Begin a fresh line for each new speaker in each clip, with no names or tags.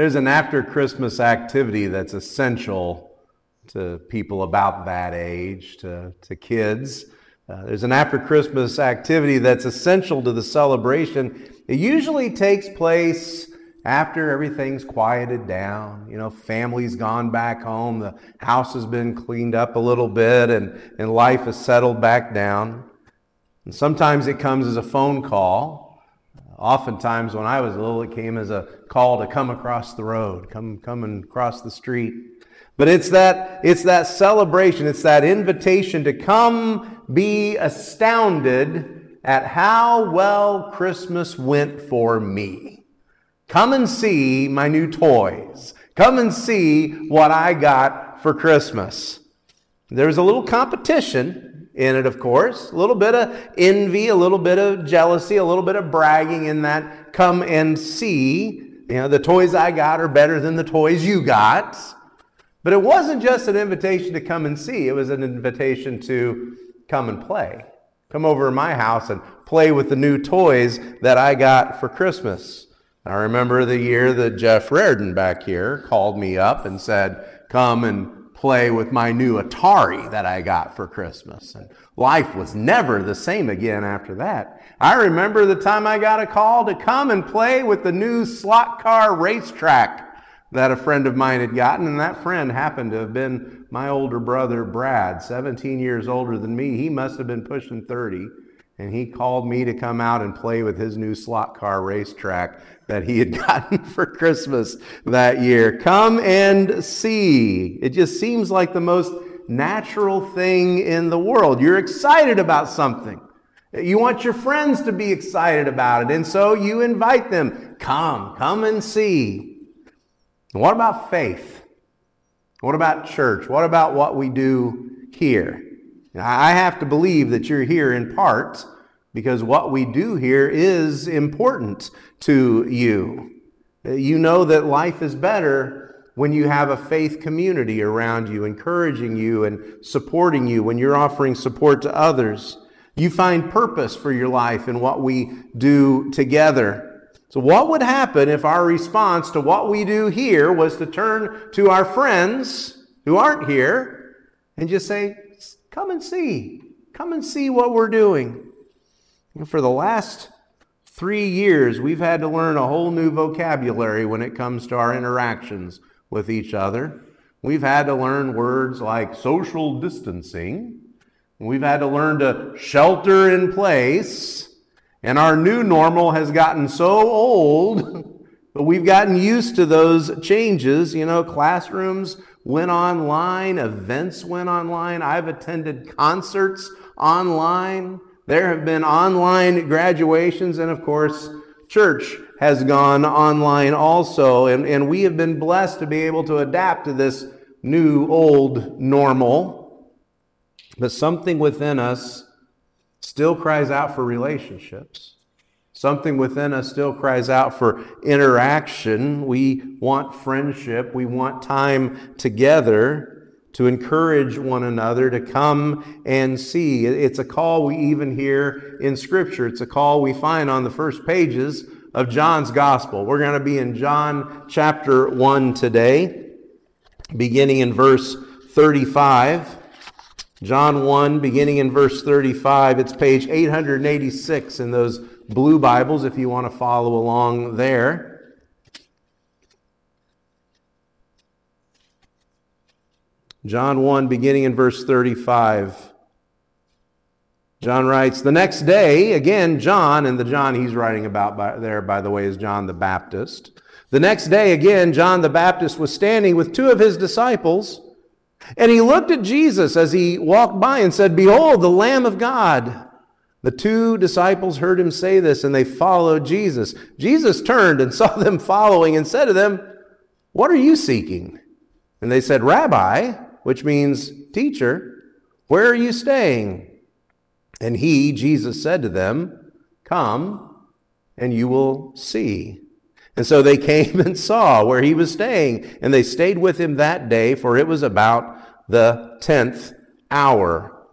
There's an after Christmas activity that's essential to people about that age, to, to kids. Uh, there's an after Christmas activity that's essential to the celebration. It usually takes place after everything's quieted down. You know, family's gone back home, the house has been cleaned up a little bit, and, and life has settled back down. And sometimes it comes as a phone call. Oftentimes, when I was little, it came as a call to come across the road, come, come and cross the street. But it's that, it's that celebration, it's that invitation to come be astounded at how well Christmas went for me. Come and see my new toys. Come and see what I got for Christmas. There's a little competition in it, of course. A little bit of envy, a little bit of jealousy, a little bit of bragging in that come and see. You know, the toys I got are better than the toys you got. But it wasn't just an invitation to come and see, it was an invitation to come and play. Come over to my house and play with the new toys that I got for Christmas. I remember the year that Jeff Reardon back here called me up and said, Come and play with my new Atari that I got for Christmas. And life was never the same again after that. I remember the time I got a call to come and play with the new slot car racetrack that a friend of mine had gotten, and that friend happened to have been my older brother, Brad, 17 years older than me. He must have been pushing 30 and he called me to come out and play with his new slot car racetrack that he had gotten for Christmas that year. Come and see. It just seems like the most natural thing in the world. You're excited about something. You want your friends to be excited about it, and so you invite them. Come, come and see. What about faith? What about church? What about what we do here? I have to believe that you're here in part because what we do here is important to you. Uh, you know that life is better when you have a faith community around you, encouraging you and supporting you, when you're offering support to others. You find purpose for your life in what we do together. So, what would happen if our response to what we do here was to turn to our friends who aren't here and just say, Come and see. Come and see what we're doing. And for the last three years, we've had to learn a whole new vocabulary when it comes to our interactions with each other. We've had to learn words like social distancing. We've had to learn to shelter in place. And our new normal has gotten so old, but we've gotten used to those changes. You know, classrooms went online, events went online. I've attended concerts online. There have been online graduations, and of course, church has gone online also. And, and we have been blessed to be able to adapt to this new, old normal. But something within us still cries out for relationships. Something within us still cries out for interaction. We want friendship. We want time together to encourage one another to come and see. It's a call we even hear in Scripture. It's a call we find on the first pages of John's Gospel. We're going to be in John chapter 1 today, beginning in verse 35. John 1, beginning in verse 35. It's page 886 in those blue Bibles if you want to follow along there. John 1, beginning in verse 35. John writes, The next day, again, John, and the John he's writing about by, there, by the way, is John the Baptist. The next day, again, John the Baptist was standing with two of his disciples, and he looked at Jesus as he walked by and said, Behold, the Lamb of God. The two disciples heard him say this and they followed Jesus. Jesus turned and saw them following and said to them, What are you seeking? And they said, Rabbi, which means teacher, where are you staying? And he, Jesus, said to them, Come and you will see. And so they came and saw where he was staying, and they stayed with him that day, for it was about the tenth hour.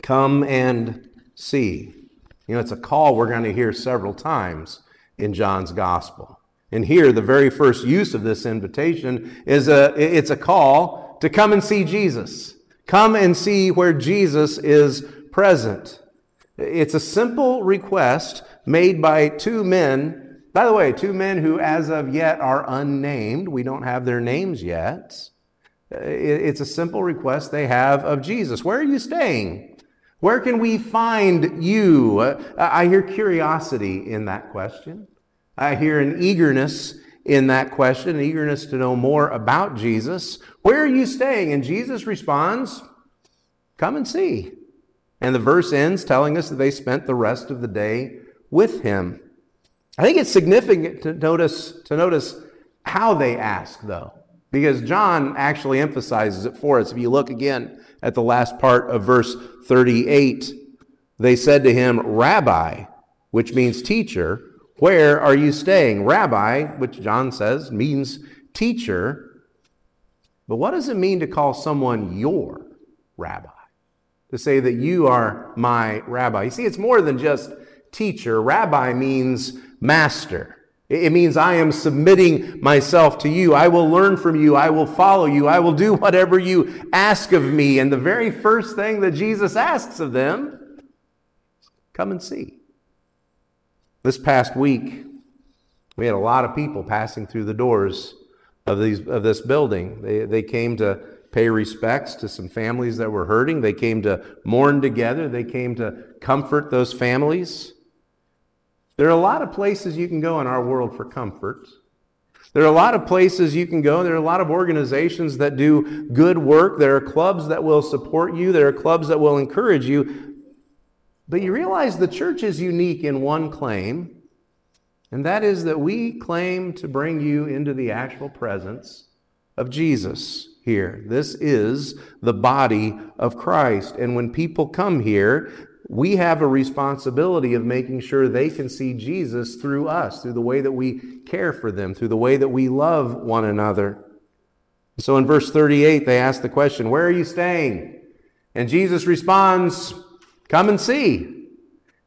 Come and see. You know, it's a call we're going to hear several times in John's gospel. And here, the very first use of this invitation is a, it's a call to come and see Jesus. Come and see where Jesus is present. It's a simple request made by two men. By the way, two men who, as of yet, are unnamed. We don't have their names yet. Uh, it's a simple request they have of Jesus. Where are you staying? Where can we find you? Uh, I hear curiosity in that question. I hear an eagerness in that question, an eagerness to know more about Jesus. Where are you staying? And Jesus responds, Come and see. And the verse ends telling us that they spent the rest of the day with him. I think it's significant to notice, to notice how they ask, though, because John actually emphasizes it for us. If you look again at the last part of verse 38, they said to him, Rabbi, which means teacher, where are you staying? Rabbi, which John says means teacher. But what does it mean to call someone your rabbi? To say that you are my rabbi. You see, it's more than just teacher. Rabbi means master. It means I am submitting myself to you. I will learn from you. I will follow you. I will do whatever you ask of me. And the very first thing that Jesus asks of them, come and see. This past week, we had a lot of people passing through the doors of, these, of this building. They, they came to pay respects to some families that were hurting. They came to mourn together. They came to comfort those families. There are a lot of places you can go in our world for comfort. There are a lot of places you can go. There are a lot of organizations that do good work. There are clubs that will support you. There are clubs that will encourage you. But you realize the church is unique in one claim, and that is that we claim to bring you into the actual presence of Jesus here. This is the body of Christ. And when people come here, we have a responsibility of making sure they can see Jesus through us, through the way that we care for them, through the way that we love one another. So in verse 38, they ask the question, Where are you staying? And Jesus responds, Come and see.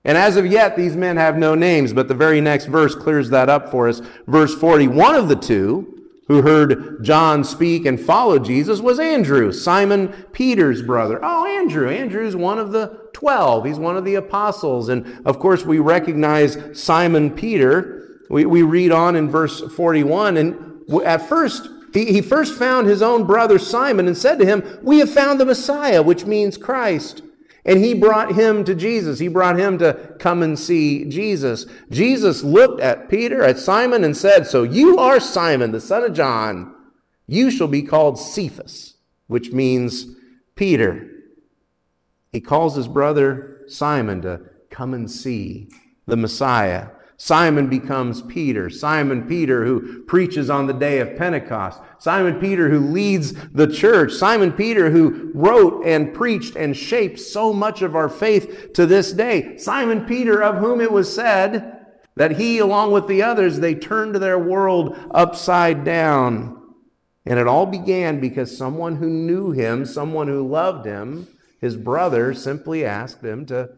And as of yet, these men have no names, but the very next verse clears that up for us. Verse 40 One of the two who heard John speak and followed Jesus was Andrew, Simon Peter's brother. Oh, Andrew. Andrew's one of the 12. He's one of the apostles. And of course, we recognize Simon Peter. We, we read on in verse 41. And at first, he, he first found his own brother Simon and said to him, We have found the Messiah, which means Christ. And he brought him to Jesus. He brought him to come and see Jesus. Jesus looked at Peter, at Simon, and said, So you are Simon, the son of John. You shall be called Cephas, which means Peter. He calls his brother Simon to come and see the Messiah. Simon becomes Peter. Simon Peter, who preaches on the day of Pentecost. Simon Peter, who leads the church. Simon Peter, who wrote and preached and shaped so much of our faith to this day. Simon Peter, of whom it was said that he, along with the others, they turned their world upside down. And it all began because someone who knew him, someone who loved him, his brother, simply asked him to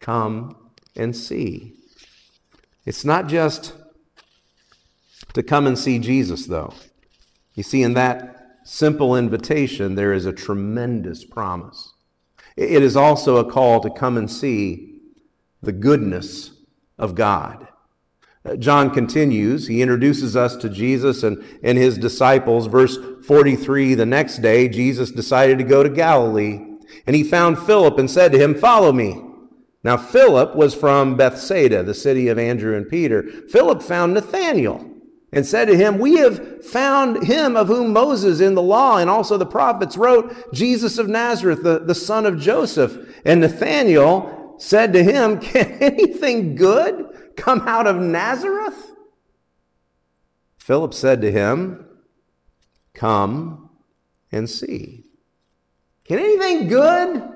come and see. It's not just to come and see Jesus, though. You see, in that simple invitation, there is a tremendous promise. It is also a call to come and see the goodness of God. Uh, John continues. He introduces us to Jesus and, and his disciples. Verse 43 The next day, Jesus decided to go to Galilee, and he found Philip and said to him, Follow me. Now, Philip was from Bethsaida, the city of Andrew and Peter. Philip found Nathanael and said to him, We have found him of whom Moses in the law and also the prophets wrote, Jesus of Nazareth, the, the son of Joseph. And Nathanael said to him, Can anything good come out of Nazareth? Philip said to him, Come and see. Can anything good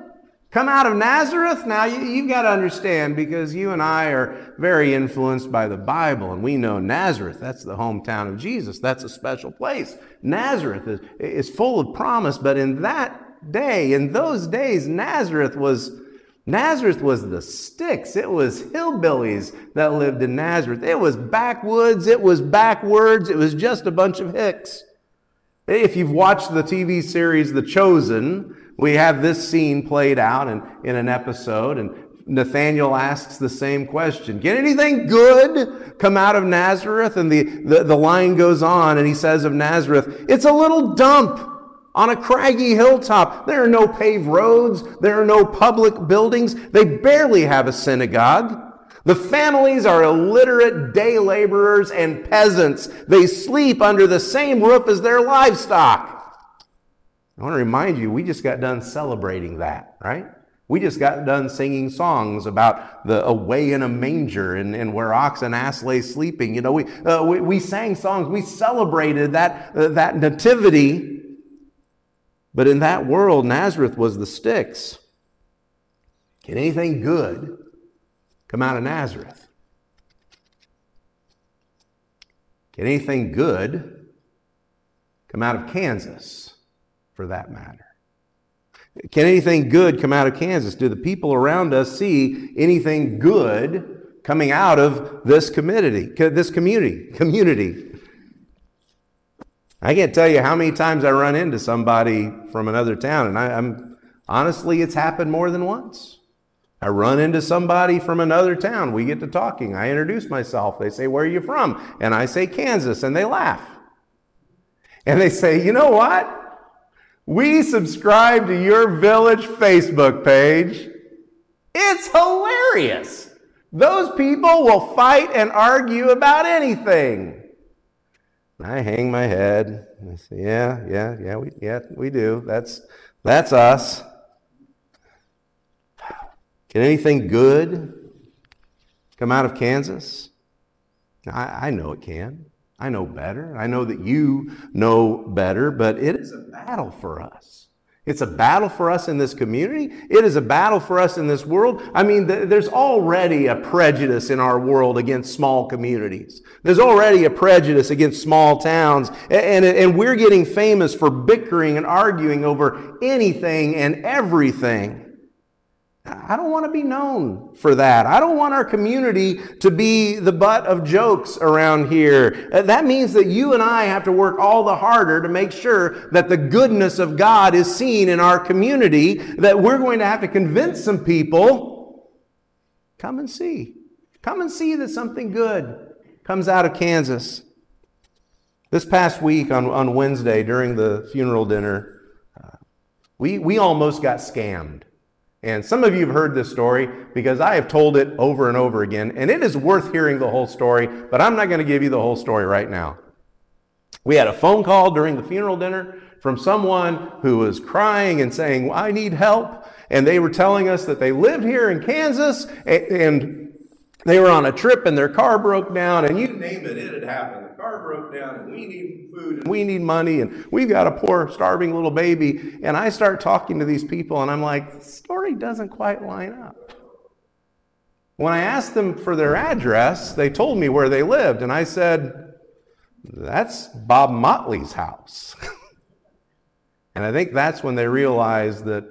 Come out of Nazareth? Now, you, have got to understand because you and I are very influenced by the Bible, and we know Nazareth, that's the hometown of Jesus. That's a special place. Nazareth is, is full of promise, but in that day, in those days, Nazareth was, Nazareth was the sticks. It was hillbillies that lived in Nazareth. It was backwoods. It was backwards. It was just a bunch of hicks. If you've watched the TV series The Chosen, we have this scene played out in, in an episode, and Nathaniel asks the same question. Can anything good come out of Nazareth? And the, the, the line goes on, and he says of Nazareth, it's a little dump on a craggy hilltop. There are no paved roads. There are no public buildings. They barely have a synagogue. The families are illiterate day laborers and peasants. They sleep under the same roof as their livestock. I want to remind you, we just got done celebrating that, right? We just got done singing songs about the away in a manger and, and where ox and ass lay sleeping. You know, we, uh, we, we, sang songs. We celebrated that, uh, that nativity but in that world, Nazareth was the sticks. Can anything good come out of Nazareth? Can anything good come out of Kansas, for that matter? Can anything good come out of Kansas? Do the people around us see anything good coming out of this community? This community, community. I can't tell you how many times I run into somebody from another town, and I, am honestly, it's happened more than once. I run into somebody from another town. We get to talking. I introduce myself. They say, Where are you from? And I say, Kansas. And they laugh. And they say, You know what? We subscribe to your village Facebook page. It's hilarious. Those people will fight and argue about anything. I hang my head. I say, yeah, yeah, yeah, we, yeah, we do. That's, that's us. Can anything good come out of Kansas? I, I know it can. I know better. I know that you know better, but it is a battle for us. It's a battle for us in this community. It is a battle for us in this world. I mean, th- there's already a prejudice in our world against small communities. There's already a prejudice against small towns. And, and, and we're getting famous for bickering and arguing over anything and everything. I don't want to be known for that. I don't want our community to be the butt of jokes around here. Uh, that means that you and I have to work all the harder to make sure that the goodness of God is seen in our community, that we're going to have to convince some people come and see. Come and see that something good comes out of Kansas. This past week on, on Wednesday during the funeral dinner, uh, we, we almost got scammed. And some of you have heard this story because I have told it over and over again, and it is worth hearing the whole story, but I'm not going to give you the whole story right now. We had a phone call during the funeral dinner from someone who was crying and saying, I need help. And they were telling us that they lived here in Kansas and they were on a trip and their car broke down, and you name it, it had happened. Broke down, and we need food, and we need money, and we've got a poor, starving little baby. And I start talking to these people, and I'm like, the story doesn't quite line up. When I asked them for their address, they told me where they lived, and I said, That's Bob Motley's house. and I think that's when they realized that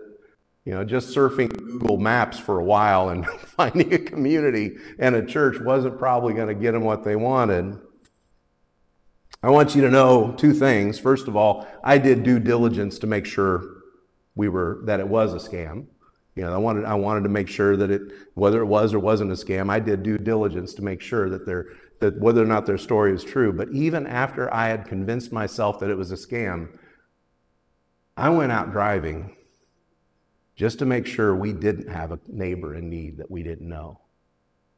you know, just surfing Google Maps for a while and finding a community and a church wasn't probably going to get them what they wanted. I want you to know two things. First of all, I did due diligence to make sure we were that it was a scam. You know, I wanted I wanted to make sure that it whether it was or wasn't a scam, I did due diligence to make sure that their that whether or not their story is true. But even after I had convinced myself that it was a scam, I went out driving just to make sure we didn't have a neighbor in need that we didn't know.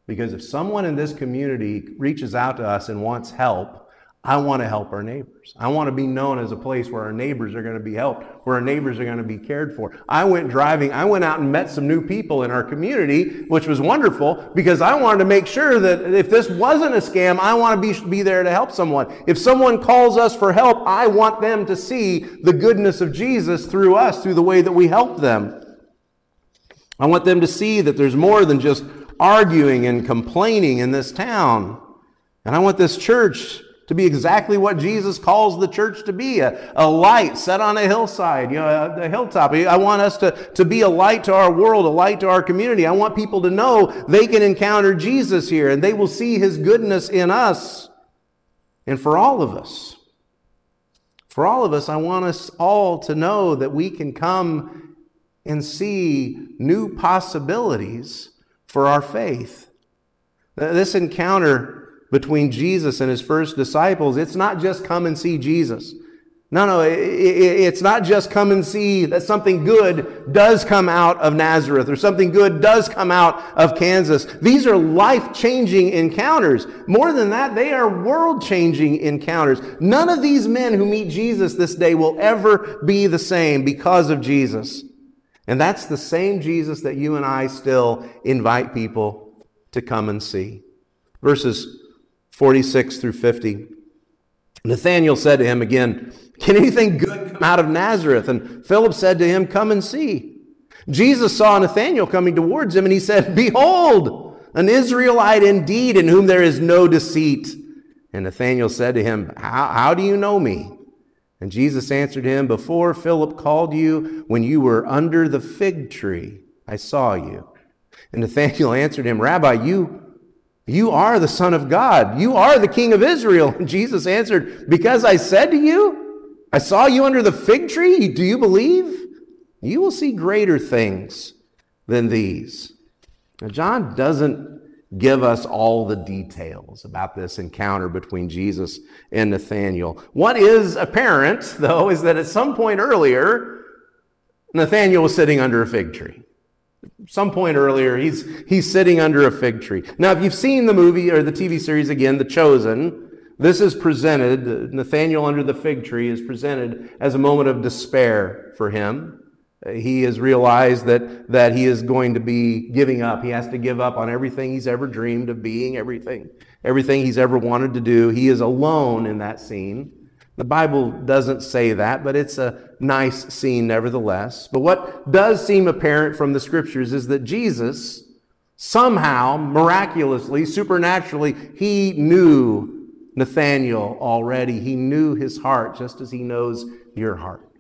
Because if someone in this community reaches out to us and wants help, I want to help our neighbors. I want to be known as a place where our neighbors are going to be helped, where our neighbors are going to be cared for. I went driving, I went out and met some new people in our community, which was wonderful because I wanted to make sure that if this wasn't a scam, I want to be, be there to help someone. If someone calls us for help, I want them to see the goodness of Jesus through us, through the way that we help them. I want them to see that there's more than just arguing and complaining in this town. And I want this church to be exactly what Jesus calls the church to be a, a light set on a hillside, you know, a, a hilltop. I want us to, to be a light to our world, a light to our community. I want people to know they can encounter Jesus here and they will see his goodness in us and for all of us. For all of us, I want us all to know that we can come and see new possibilities for our faith. This encounter between Jesus and his first disciples, it's not just come and see Jesus. No, no, it's not just come and see that something good does come out of Nazareth or something good does come out of Kansas. These are life changing encounters. More than that, they are world changing encounters. None of these men who meet Jesus this day will ever be the same because of Jesus. And that's the same Jesus that you and I still invite people to come and see. Verses 46 through 50. Nathanael said to him again, Can anything good come out of Nazareth? And Philip said to him, Come and see. Jesus saw Nathanael coming towards him, and he said, Behold, an Israelite indeed, in whom there is no deceit. And Nathanael said to him, How, how do you know me? And Jesus answered him, Before Philip called you, when you were under the fig tree, I saw you. And Nathanael answered him, Rabbi, you you are the Son of God. You are the King of Israel. And Jesus answered, Because I said to you, I saw you under the fig tree. Do you believe? You will see greater things than these. Now, John doesn't give us all the details about this encounter between Jesus and Nathanael. What is apparent, though, is that at some point earlier, Nathanael was sitting under a fig tree some point earlier, he's, he's sitting under a fig tree. Now, if you've seen the movie or the TV series again, The Chosen, this is presented, Nathaniel under the fig tree is presented as a moment of despair for him. He has realized that, that he is going to be giving up. He has to give up on everything he's ever dreamed of being, everything, everything he's ever wanted to do. He is alone in that scene. The Bible doesn't say that, but it's a nice scene nevertheless. But what does seem apparent from the scriptures is that Jesus somehow, miraculously, supernaturally, he knew Nathaniel already. He knew his heart just as he knows your heart.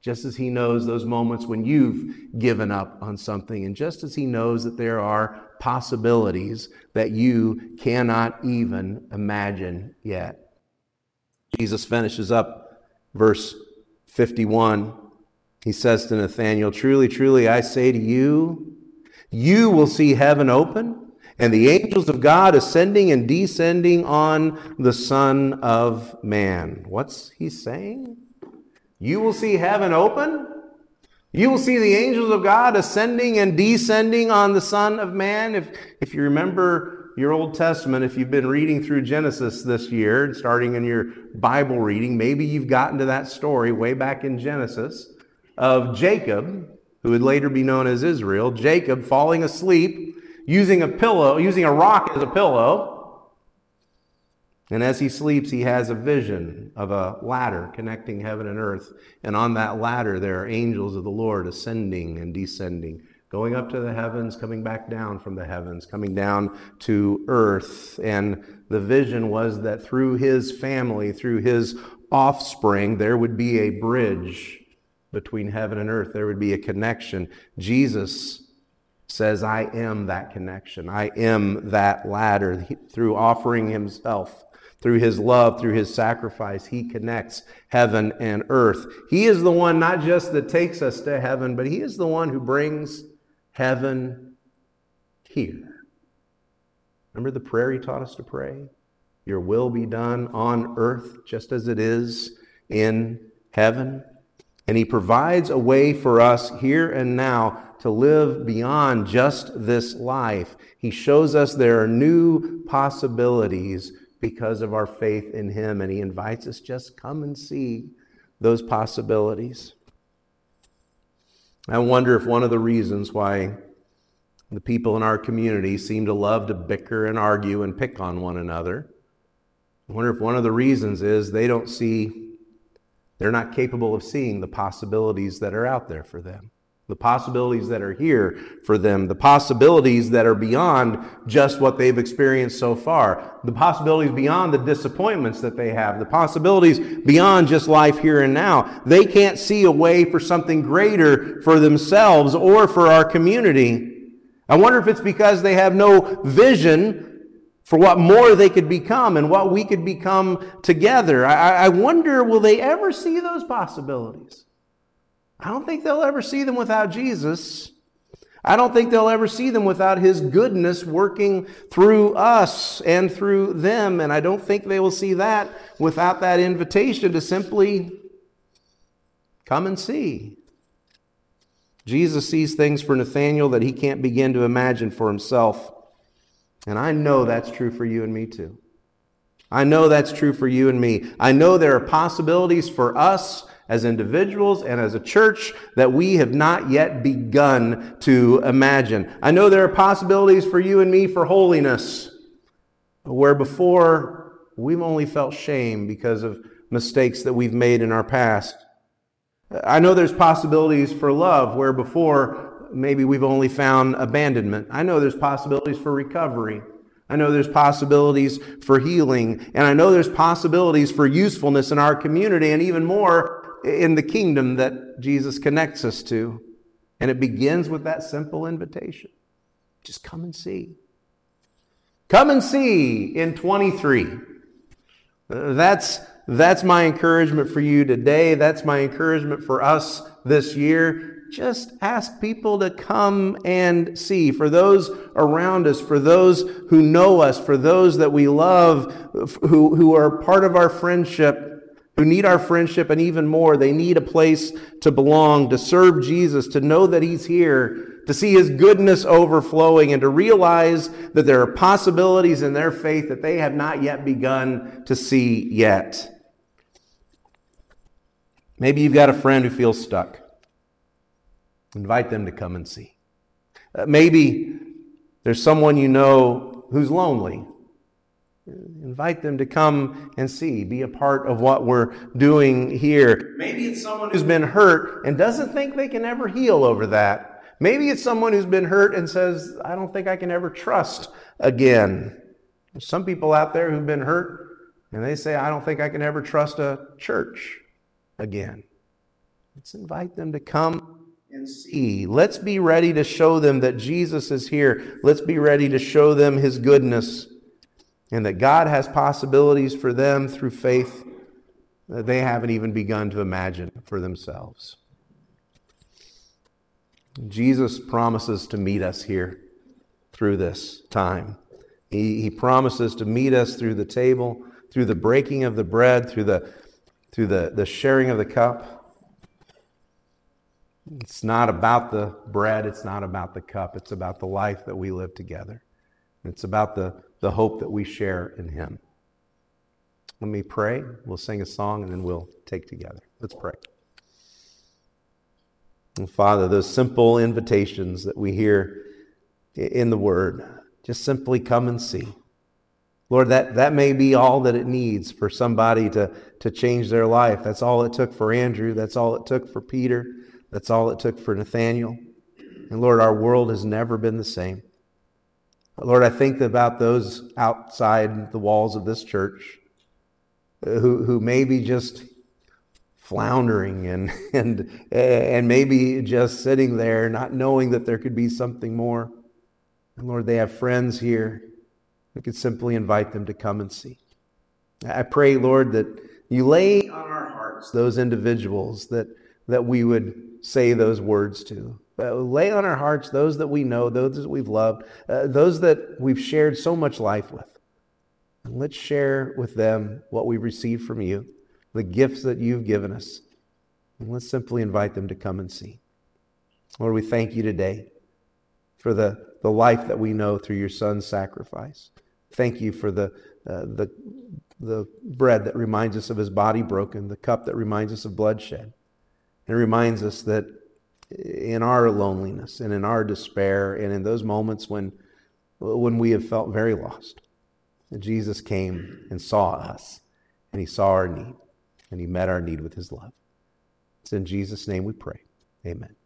Just as he knows those moments when you've given up on something, and just as he knows that there are possibilities that you cannot even imagine yet. Jesus finishes up verse 51. He says to Nathanael, Truly, truly, I say to you, you will see heaven open and the angels of God ascending and descending on the Son of Man. What's he saying? You will see heaven open. You will see the angels of God ascending and descending on the Son of Man. If, if you remember your Old Testament, if you've been reading through Genesis this year, starting in your Bible reading, maybe you've gotten to that story way back in Genesis of Jacob, who would later be known as Israel, Jacob falling asleep using a pillow, using a rock as a pillow. And as he sleeps, he has a vision of a ladder connecting heaven and earth. And on that ladder, there are angels of the Lord ascending and descending going up to the heavens, coming back down from the heavens, coming down to earth. And the vision was that through his family, through his offspring, there would be a bridge between heaven and earth. There would be a connection. Jesus says, I am that connection. I am that ladder. Through offering himself, through his love, through his sacrifice, he connects heaven and earth. He is the one not just that takes us to heaven, but he is the one who brings heaven here. Remember the prayer he taught us to pray? Your will be done on earth just as it is in heaven. And he provides a way for us here and now to live beyond just this life. He shows us there are new possibilities because of our faith in him. And he invites us just come and see those possibilities. I wonder if one of the reasons why the people in our community seem to love to bicker and argue and pick on one another. I wonder if one of the reasons is they don't see, they're not capable of seeing the possibilities that are out there for them. The possibilities that are here for them, the possibilities that are beyond just what they've experienced so far, the possibilities beyond the disappointments that they have, the possibilities beyond just life here and now. They can't see a way for something greater for themselves or for our community. I wonder if it's because they have no vision for what more they could become and what we could become together. I, I wonder, will they ever see those possibilities? I don't think they'll ever see them without Jesus. I don't think they'll ever see them without His goodness working through us and through them. And I don't think they will see that without that invitation to simply come and see. Jesus sees things for Nathanael that he can't begin to imagine for himself. And I know that's true for you and me too. I know that's true for you and me. I know there are possibilities for us as individuals and as a church that we have not yet begun to imagine. I know there are possibilities for you and me for holiness, where before we've only felt shame because of mistakes that we've made in our past. I know there's possibilities for love, where before maybe we've only found abandonment. I know there's possibilities for recovery. I know there's possibilities for healing, and I know there's possibilities for usefulness in our community, and even more in the kingdom that Jesus connects us to. And it begins with that simple invitation just come and see. Come and see in 23. That's, that's my encouragement for you today. That's my encouragement for us this year. Just ask people to come and see. For those around us, for those who know us, for those that we love, who, who are part of our friendship, who need our friendship and even more, they need a place to belong, to serve Jesus, to know that He's here, to see His goodness overflowing, and to realize that there are possibilities in their faith that they have not yet begun to see yet. Maybe you've got a friend who feels stuck. Invite them to come and see. Uh, maybe there's someone you know who's lonely Invite them to come and see, be a part of what we're doing here. Maybe it's someone who's been hurt and doesn't think they can ever heal over that. Maybe it's someone who's been hurt and says, I don't think I can ever trust again. There's some people out there who've been hurt and they say, I don't think I can ever trust a church again. Let's invite them to come and see. Let's be ready to show them that Jesus is here. Let's be ready to show them his goodness and that God has possibilities for them through faith that they haven't even begun to imagine for themselves. Jesus promises to meet us here through this time. He, he promises to meet us through the table, through the breaking of the bread, through the, through the, the sharing of the cup. It's not about the bread, it's not about the cup, it's about the life that we live together. It's about the the hope that we share in Him. Let me pray. We'll sing a song and then we'll take together. Let's pray. Father, those simple invitations that we hear in the Word, just simply come and see. Lord, that, that may be all that it needs for somebody to, to change their life. That's all it took for Andrew. That's all it took for Peter. That's all it took for Nathaniel. And Lord, our world has never been the same. Lord, I think about those outside the walls of this church uh, who, who may be just floundering and, and, and maybe just sitting there not knowing that there could be something more. And Lord, they have friends here. We could simply invite them to come and see. I pray, Lord, that you lay on our hearts those individuals that, that we would say those words to. Uh, lay on our hearts those that we know, those that we've loved, uh, those that we've shared so much life with. And let's share with them what we've received from you, the gifts that you've given us. And let's simply invite them to come and see. Lord, we thank you today for the, the life that we know through your son's sacrifice. Thank you for the, uh, the, the bread that reminds us of his body broken, the cup that reminds us of bloodshed. And it reminds us that in our loneliness and in our despair and in those moments when, when we have felt very lost. Jesus came and saw us, and he saw our need, and he met our need with his love. It's in Jesus' name we pray. Amen.